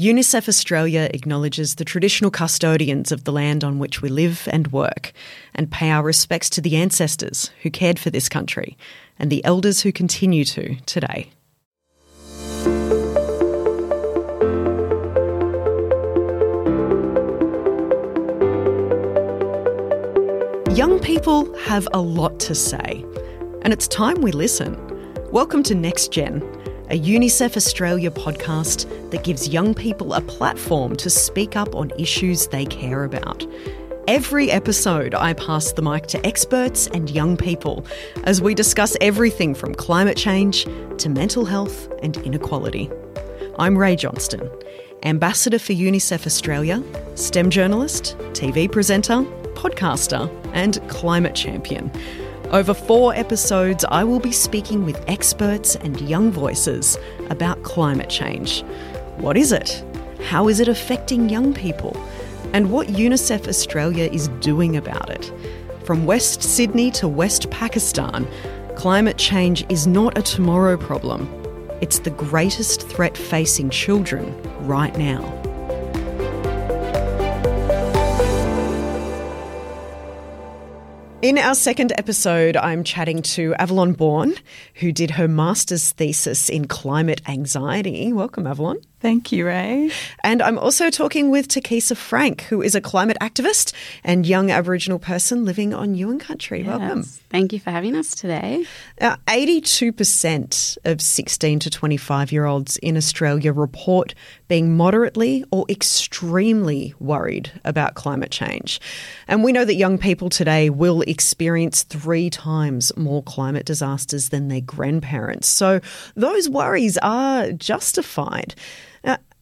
UNICEF Australia acknowledges the traditional custodians of the land on which we live and work, and pay our respects to the ancestors who cared for this country and the elders who continue to today. Young people have a lot to say, and it's time we listen. Welcome to Next Gen a UNICEF Australia podcast that gives young people a platform to speak up on issues they care about. Every episode, I pass the mic to experts and young people as we discuss everything from climate change to mental health and inequality. I'm Rae Johnston, Ambassador for UNICEF Australia, STEM journalist, TV presenter, podcaster, and climate champion. Over four episodes, I will be speaking with experts and young voices about climate change. What is it? How is it affecting young people? And what UNICEF Australia is doing about it. From West Sydney to West Pakistan, climate change is not a tomorrow problem. It's the greatest threat facing children right now. In our second episode, I'm chatting to Avalon Bourne, who did her master's thesis in climate anxiety. Welcome, Avalon. Thank you, Rae. And I'm also talking with Takesa Frank, who is a climate activist and young Aboriginal person living on Yuin country. Yes. Welcome. Thank you for having us today. Uh, now, 82% of 16 to 25 year olds in Australia report being moderately or extremely worried about climate change. And we know that young people today will experience three times more climate disasters than their grandparents. So those worries are justified.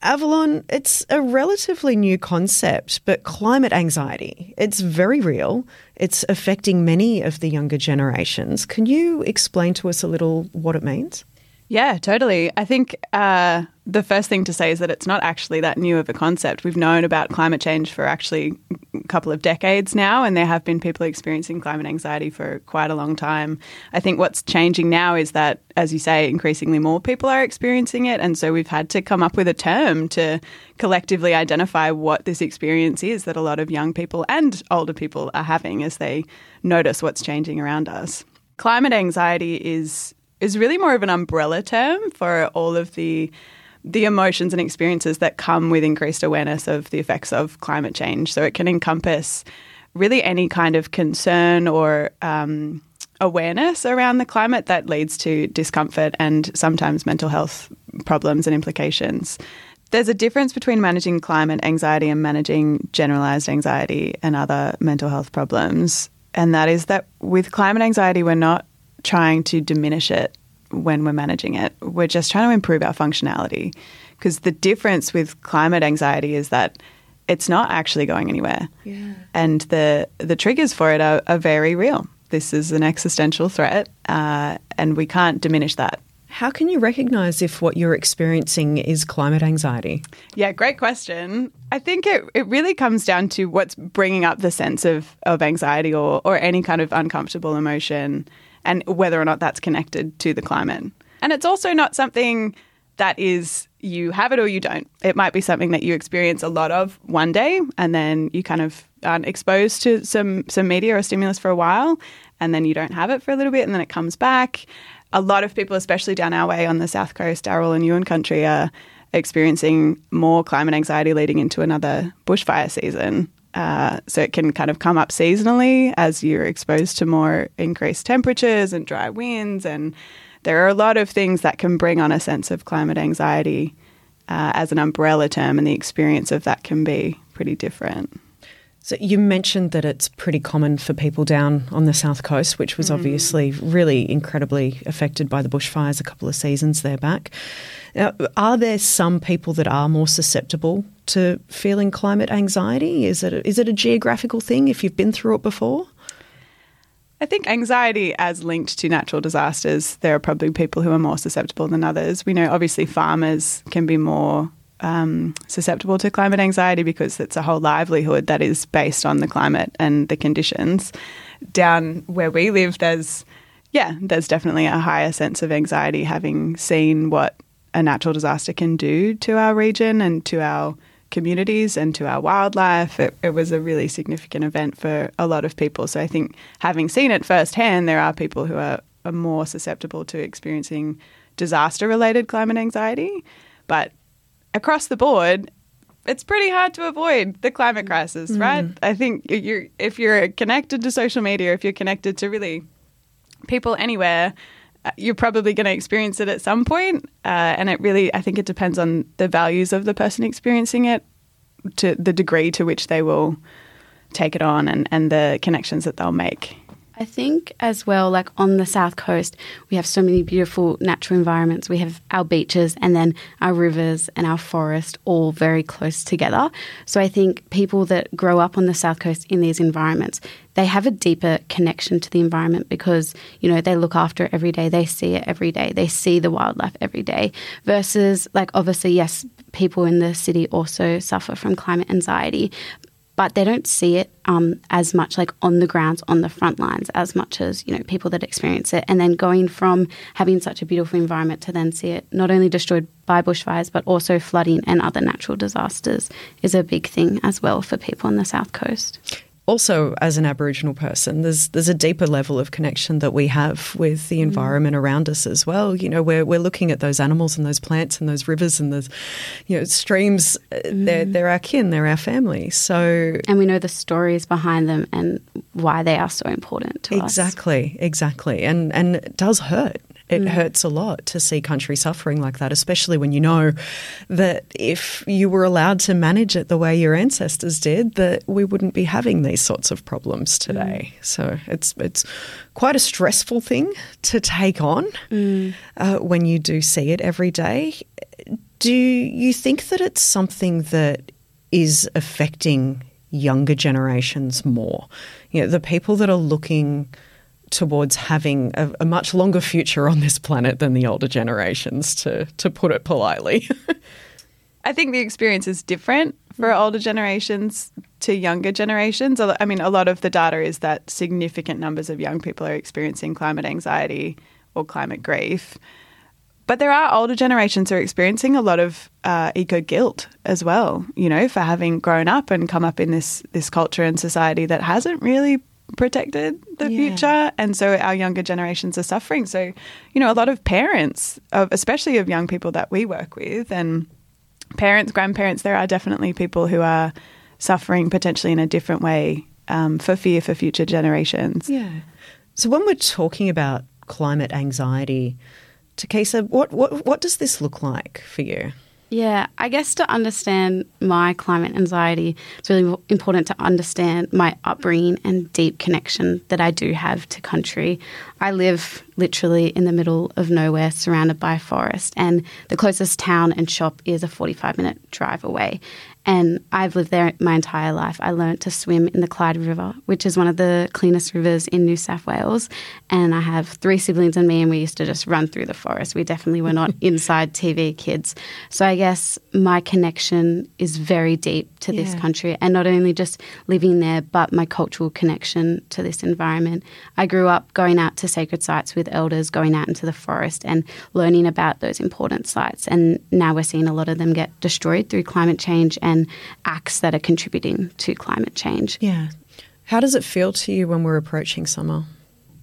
Avalon, it's a relatively new concept, but climate anxiety, it's very real. It's affecting many of the younger generations. Can you explain to us a little what it means? Yeah, totally. I think uh, the first thing to say is that it's not actually that new of a concept. We've known about climate change for actually a couple of decades now, and there have been people experiencing climate anxiety for quite a long time. I think what's changing now is that, as you say, increasingly more people are experiencing it, and so we've had to come up with a term to collectively identify what this experience is that a lot of young people and older people are having as they notice what's changing around us. Climate anxiety is is really more of an umbrella term for all of the the emotions and experiences that come with increased awareness of the effects of climate change. So it can encompass really any kind of concern or um, awareness around the climate that leads to discomfort and sometimes mental health problems and implications. There's a difference between managing climate anxiety and managing generalized anxiety and other mental health problems. And that is that with climate anxiety, we're not trying to diminish it when we're managing it. We're just trying to improve our functionality. Because the difference with climate anxiety is that it's not actually going anywhere. Yeah. And the, the triggers for it are, are very real. This is an existential threat, uh, and we can't diminish that. How can you recognize if what you're experiencing is climate anxiety? Yeah, great question. I think it, it really comes down to what's bringing up the sense of, of anxiety or, or any kind of uncomfortable emotion and whether or not that's connected to the climate. And it's also not something that is you have it or you don't. It might be something that you experience a lot of one day and then you kind of aren't exposed to some some media or stimulus for a while and then you don't have it for a little bit and then it comes back. A lot of people, especially down our way on the south coast, Dharawal and Yuin country, are experiencing more climate anxiety leading into another bushfire season. Uh, so it can kind of come up seasonally as you're exposed to more increased temperatures and dry winds. And there are a lot of things that can bring on a sense of climate anxiety uh, as an umbrella term, and the experience of that can be pretty different. So you mentioned that it's pretty common for people down on the south coast, which was mm. obviously really incredibly affected by the bushfires a couple of seasons there back. Now, are there some people that are more susceptible to feeling climate anxiety? Is it a, is it a geographical thing if you've been through it before? I think anxiety as linked to natural disasters, there are probably people who are more susceptible than others. We know obviously farmers can be more um, susceptible to climate anxiety because it's a whole livelihood that is based on the climate and the conditions. Down where we live, there's yeah, there's definitely a higher sense of anxiety having seen what a natural disaster can do to our region and to our communities and to our wildlife. It, it, was a really significant event for a lot of people. So I think having seen it firsthand, there are people who are, are more susceptible to experiencing disaster related climate anxiety. But across the board, it's pretty hard to avoid the climate crisis, mm. right? I think you're, if you're connected to social media, if you're connected to really people anywhere, uh, you're probably going to experience it at some point. Uh, and it really, I think it depends on the values of the person experiencing it, to the degree to which they will take it on and, and the connections that they'll make. I think as well, like on the south coast, we have so many beautiful natural environments. We have our beaches and then our rivers and our forest all very close together. So I think people that grow up on the south coast in these environments, they have a deeper connection to the environment because, you know, they look after it every day, they see it every day, they see the wildlife every day. Versus, like, obviously, yes, people in the city also suffer from climate anxiety, but they don't see it um, as much like on the grounds, on the front lines, as much as you know people that experience it. And then going from having such a beautiful environment to then see it not only destroyed by bushfires but also flooding and other natural disasters is a big thing as well for people on the south coast also as an Aboriginal person, there's there's a deeper level of connection that we have with the mm. environment mm. around us as well. You know, we're we're looking at those animals and those plants and those rivers and those, you know, streams. Uh, mm. They're they're our kin, they're our family. So and we know the stories behind them and why they are so important to exactly, us. Exactly, exactly, and and it does hurt. It mm. hurts a lot to see country suffering like that, especially when you know that if you were allowed to manage it the way your ancestors did, that we wouldn't be having these sorts of problems today. Mm. So it's it's quite a stressful thing to take on mm. uh, when you do see it every day. Do you think that it's something that is affecting younger generations more? You know, the people that are looking towards having a, a, much longer future on this planet than the older generations, to, to put it politely. I think the experience is different for older generations to younger generations. I mean, a lot of the data is that significant numbers of young people are experiencing climate anxiety or climate grief. But there are older generations who are experiencing a lot of uh, eco guilt as well, you know, for having grown up and come up in this this culture and society that hasn't really protected the yeah. future. And so our younger generations are suffering. So you know a lot of parents of especially of young people that we work with and parents grandparents there are definitely people who are suffering potentially in a different way um, for fear for future generations. Yeah. So when we're talking about climate anxiety Takesa, what, what what does this look like for you yeah, I guess to understand my climate anxiety, it's really important to understand my upbringing and deep connection that I do have to country. I live literally in the middle of nowhere, surrounded by forest, and the closest town and shop is a 45 minute drive away. And I've lived there my entire life. I learned to swim in the Clyde River, which is one of the cleanest rivers in New South Wales. And I have three siblings and me, and we used to just run through the forest. We definitely were not inside TV kids. So I guess my connection is very deep to yeah. this country, and not only just living there, but my cultural connection to this environment. I grew up going out to sacred sites with elders, going out into the forest and learning about those important sites. And now we're seeing a lot of them get destroyed through climate change and acts that are contributing to climate change. Yeah. How does it feel to you when we're approaching summer?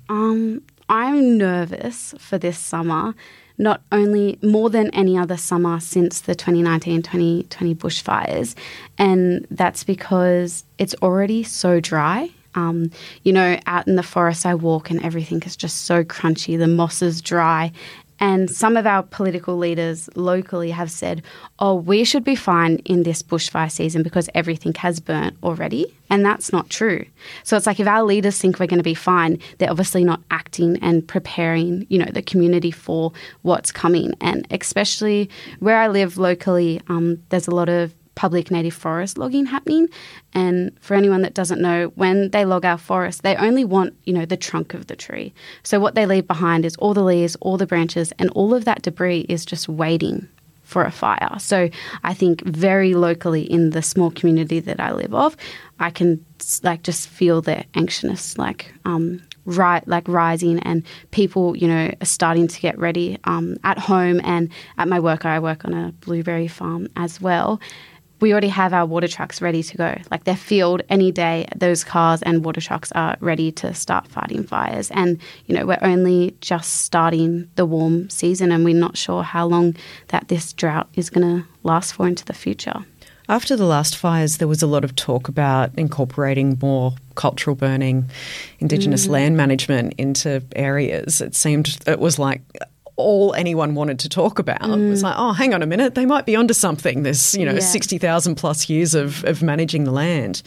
Um, I'm nervous for this summer, not only more than any other summer since the 2019 2020 bushfires. And that's because it's already so dry. Um, you know, out in the forest, I walk and everything is just so crunchy. The moss is dry, and some of our political leaders locally have said, oh, we should be fine in this bushfire season because everything has burnt already. And that's not true. So it's like if our leaders think we're going to be fine, they're obviously not acting and preparing, you know, the community for what's coming. And especially where I live locally, um, there's a lot of public native forest logging happening. And for anyone that doesn't know, when they log our forest, they only want, you know, the trunk of the tree. So what they leave behind is all the leaves, all the branches, and all of that debris is just waiting for a fire. So I think very locally in the small community that I live of, I can like just feel the anxiousness like um, right like rising and people you know are starting to get ready um, at home and at my work i work on a blueberry farm as well we already have our water trucks ready to go. Like they're filled any day. Those cars and water trucks are ready to start fighting fires. And, you know, we're only just starting the warm season and we're not sure how long that this drought is going to last for into the future. After the last fires, there was a lot of talk about incorporating more cultural burning, Indigenous mm. land management into areas. It seemed it was like all anyone wanted to talk about. Mm. It was like, oh, hang on a minute, they might be onto something. There's, you know, yeah. 60,000 plus years of, of managing the land.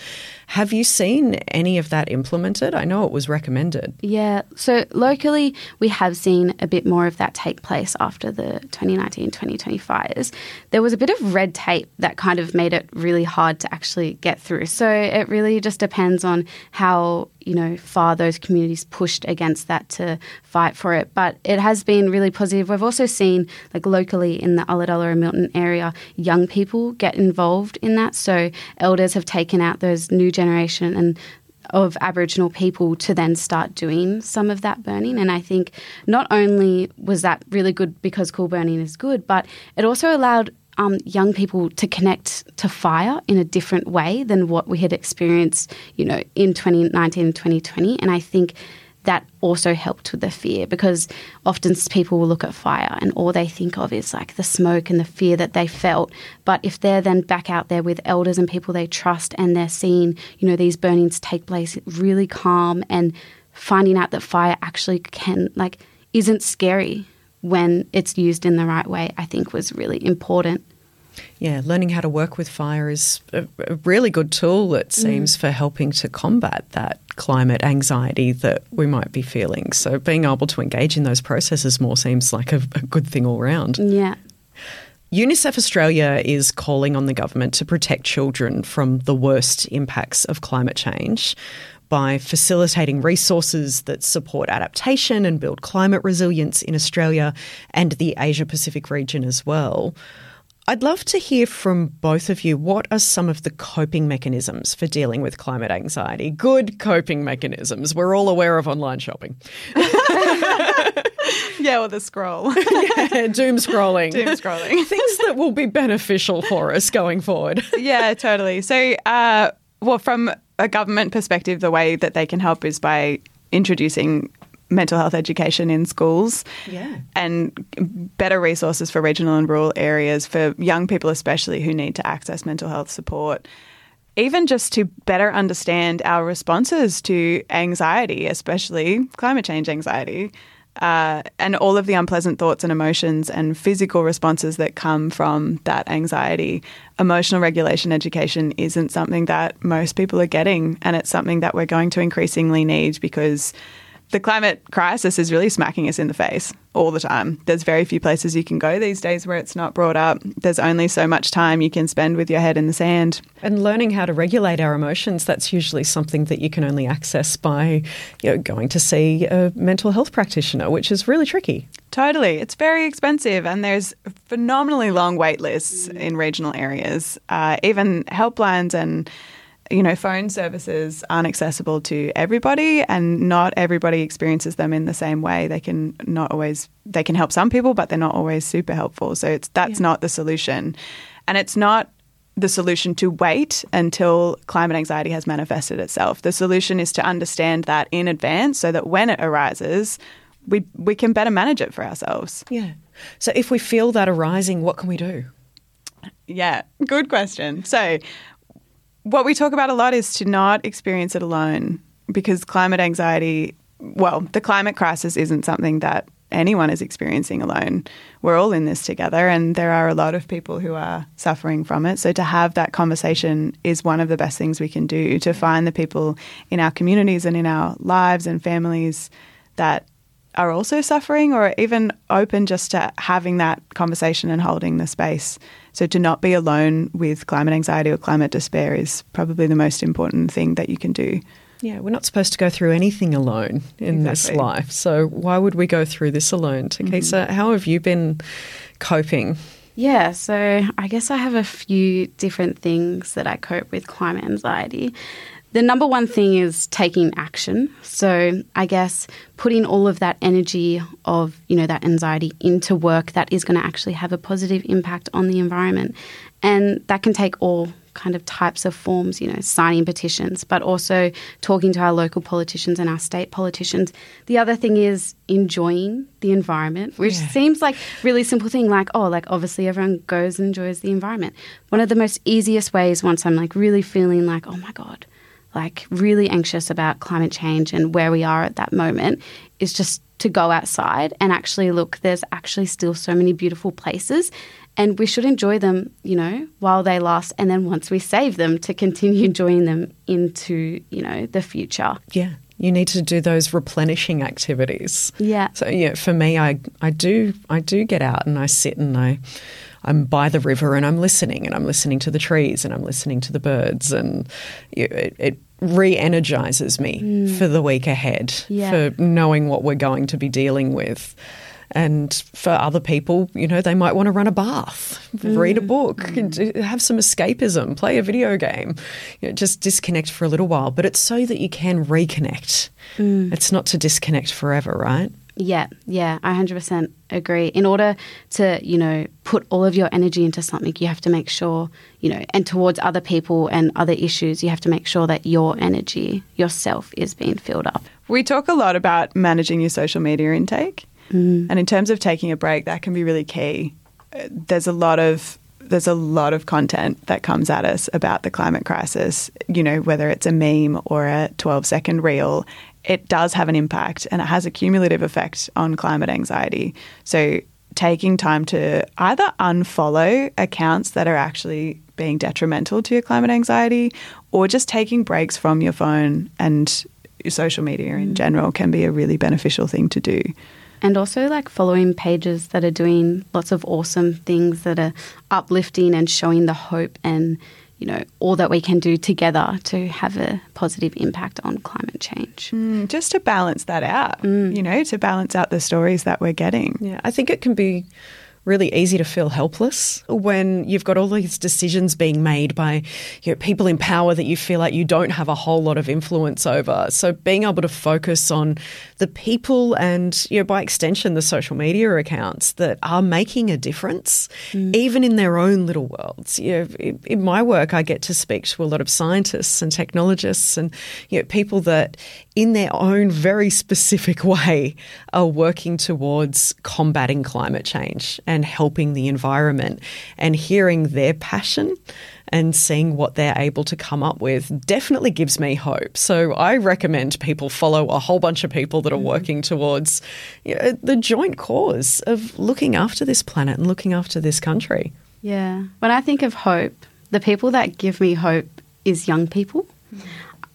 Have you seen any of that implemented? I know it was recommended. Yeah. So locally, we have seen a bit more of that take place after the 2019 2020 fires. There was a bit of red tape that kind of made it really hard to actually get through. So it really just depends on how you know far those communities pushed against that to fight for it. But it has been really positive. We've also seen like locally in the Ulladulla and Milton area, young people get involved in that. So elders have taken out those new generation and of Aboriginal people to then start doing some of that burning. And I think not only was that really good because cool burning is good, but it also allowed um, young people to connect to fire in a different way than what we had experienced, you know, in 2019 and 2020. And I think that also helped with the fear because often people will look at fire and all they think of is like the smoke and the fear that they felt. But if they're then back out there with elders and people they trust and they're seeing, you know, these burnings take place really calm and finding out that fire actually can, like, isn't scary when it's used in the right way, I think was really important. Yeah, learning how to work with fire is a, a really good tool, it mm. seems, mm. for helping to combat that climate anxiety that we might be feeling. So, being able to engage in those processes more seems like a, a good thing all round. Yeah. UNICEF Australia is calling on the government to protect children from the worst impacts of climate change by facilitating resources that support adaptation and build climate resilience in Australia and the Asia Pacific region as well. I'd love to hear from both of you. What are some of the coping mechanisms for dealing with climate anxiety? Good coping mechanisms. We're all aware of online shopping. yeah, or the scroll. yeah, doom scrolling. Doom scrolling. Things that will be beneficial for us going forward. yeah, totally. So, uh, well, from a government perspective, the way that they can help is by introducing mental health education in schools yeah. and better resources for regional and rural areas for young people especially who need to access mental health support even just to better understand our responses to anxiety especially climate change anxiety uh, and all of the unpleasant thoughts and emotions and physical responses that come from that anxiety. Emotional regulation education isn't something that most people are getting, and it's something that we're going to increasingly need because the climate crisis is really smacking us in the face all the time. There's very few places you can go these days where it's not brought up. There's only so much time you can spend with your head in the sand. And learning how to regulate our emotions, that's usually something that you can only access by you know, going to see a mental health practitioner, which is really tricky. Totally. It's very expensive, and there's phenomenally long wait lists in regional areas. Uh, even helplines and you know, phone services aren't accessible to everybody and not everybody experiences them in the same way. They can not always they can help some people, but they're not always super helpful. So it's that's yeah. not the solution. And it's not the solution to wait until climate anxiety has manifested itself. The solution is to understand that in advance so that when it arises, we we can better manage it for ourselves. Yeah. So if we feel that arising, what can we do? Yeah, good question. So what we talk about a lot is to not experience it alone because climate anxiety, well, the climate crisis isn't something that anyone is experiencing alone. We're all in this together, and there are a lot of people who are suffering from it. So, to have that conversation is one of the best things we can do to find the people in our communities and in our lives and families that are also suffering, or even open just to having that conversation and holding the space. So to not be alone with climate anxiety or climate despair is probably the most important thing that you can do. Yeah, we're not supposed to go through anything alone in exactly. this life. So why would we go through this alone? Takesa, mm-hmm. how have you been coping Yeah, so I guess I have a few different things that I cope with climate anxiety. The number one thing is taking action. So I guess putting all of that energy of, you know, that anxiety into work that is going to actually have a positive impact on the environment. And that can take all kind of types of forms, you know, signing petitions, but also talking to our local politicians and our state politicians. The other thing is enjoying the environment, which yeah. seems like really simple thing like, oh, like obviously everyone goes and enjoys the environment. One of the most easiest ways once I'm like really feeling like, oh my God, like really anxious about climate change and where we are at that moment is just to go outside and actually look there's actually still so many beautiful places and we should enjoy them you know while they last and then once we save them to continue enjoying them into you know the future. Yeah. You need to do those replenishing activities. Yeah. So yeah for me i i do i do get out and i sit and i I'm by the river and I'm listening and I'm listening to the trees and I'm listening to the birds and it, it re-energizes me mm. for the week ahead yeah. for knowing what we're going to be dealing with. And for other people, you know, they might want to run a bath, mm. read a book, mm. have some escapism, play a video game, you know, just disconnect for a little while. But it's so that you can reconnect. Mm. It's not to disconnect forever, right? Yeah, yeah, I 100% agree. In order to, you know, put all of your energy into something, you have to make sure, you know, and towards other people and other issues, you have to make sure that your energy, yourself, is being filled up. We talk a lot about managing your social media intake. Mm. And in terms of taking a break, that can be really key. There's a lot of there's a lot of content that comes at us about the climate crisis, you know, whether it's a meme or a 12 second reel it does have an impact and it has a cumulative effect on climate anxiety. So, taking time to either unfollow accounts that are actually being detrimental to your climate anxiety or just taking breaks from your phone and your social media in mm. general can be a really beneficial thing to do. And also, like following pages that are doing lots of awesome things that are uplifting and showing the hope and you know, all that we can do together to have a positive impact on climate change. Mm, just to balance that out, mm. you know, to balance out the stories that we're getting. Yeah, I think it can be really easy to feel helpless when you've got all these decisions being made by you know, people in power that you feel like you don't have a whole lot of influence over. So being able to focus on the people and, you know, by extension, the social media accounts that are making a difference, mm. even in their own little worlds. You know, in, in my work, I get to speak to a lot of scientists and technologists and you know, people that in their own very specific way, are working towards combating climate change and helping the environment. And hearing their passion and seeing what they're able to come up with definitely gives me hope. So I recommend people follow a whole bunch of people that are mm-hmm. working towards you know, the joint cause of looking after this planet and looking after this country. Yeah. When I think of hope, the people that give me hope is young people.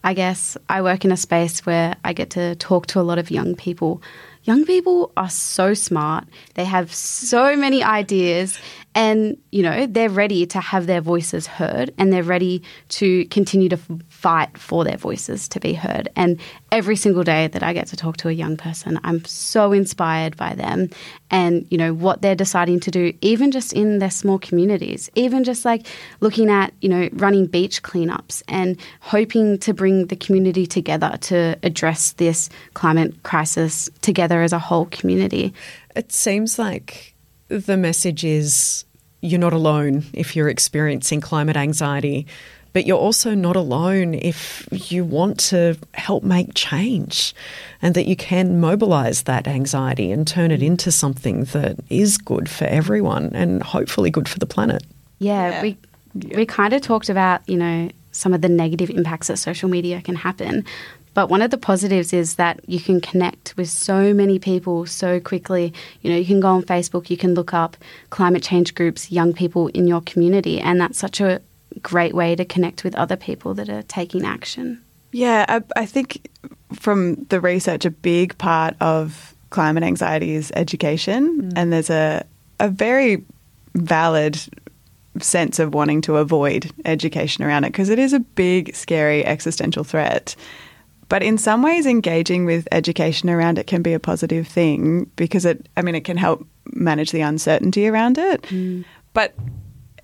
I guess I work in a space where I get to talk to a lot of young people. Young people are so smart. They have so many ideas and you know they're ready to have their voices heard and they're ready to continue to fight for their voices to be heard and every single day that i get to talk to a young person i'm so inspired by them and you know what they're deciding to do even just in their small communities even just like looking at you know running beach cleanups and hoping to bring the community together to address this climate crisis together as a whole community it seems like the message is you're not alone if you're experiencing climate anxiety, but you're also not alone if you want to help make change and that you can mobilize that anxiety and turn it into something that is good for everyone and hopefully good for the planet. Yeah, yeah. we yeah. we kind of talked about, you know, some of the negative impacts that social media can happen, but one of the positives is that you can connect with so many people so quickly. You know, you can go on Facebook, you can look up climate change groups, young people in your community, and that's such a great way to connect with other people that are taking action. Yeah, I, I think from the research, a big part of climate anxiety is education, mm. and there's a a very valid sense of wanting to avoid education around it because it is a big, scary existential threat. But in some ways, engaging with education around it can be a positive thing because it, I mean, it can help manage the uncertainty around it. Mm. But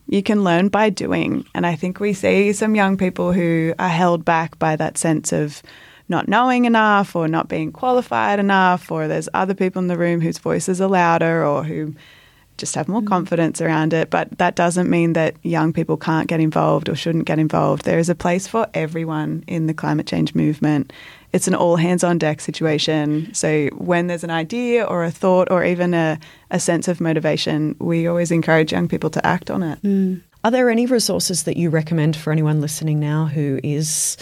you can learn by doing. And I think we see some young people who are held back by that sense of not knowing enough or not being qualified enough, or there's other people in the room whose voices are louder or who just have more mm. confidence around it. But that doesn't mean that young people can't get involved or shouldn't get involved. There is a place for everyone in the climate change movement. It's an all hands on deck situation. So when there's an idea or a thought or even a, a sense of motivation, we always encourage young people to act on it. Mm. Are there any resources that you recommend for anyone listening now who is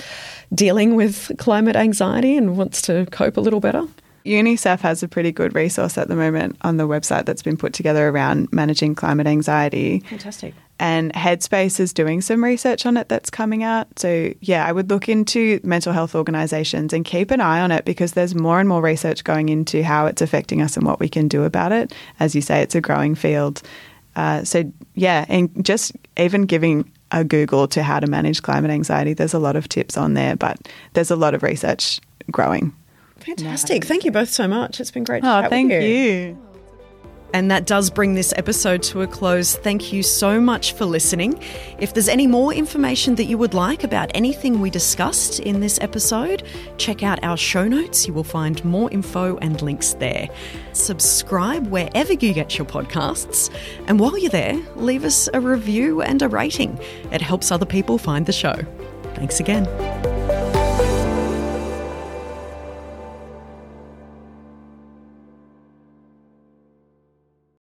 dealing with climate anxiety and wants to cope a little better? UNICEF has a pretty good resource at the moment on the website that's been put together around managing climate anxiety. Fantastic. And Headspace is doing some research on it that's coming out. So, yeah, I would look into mental health organizations and keep an eye on it because there's more and more research going into how it's affecting us and what we can do about it. As you say, it's a growing field. Uh, so, yeah, and just even giving a Google to how to manage climate anxiety, there's a lot of tips on there, but there's a lot of research growing. Fantastic. Thank you both so much. It's been great to Oh, chat thank with you. you. And that does bring this episode to a close. Thank you so much for listening. If there's any more information that you would like about anything we discussed in this episode, check out our show notes. You will find more info and links there. Subscribe wherever you get your podcasts. And while you're there, leave us a review and a rating. It helps other people find the show. Thanks again.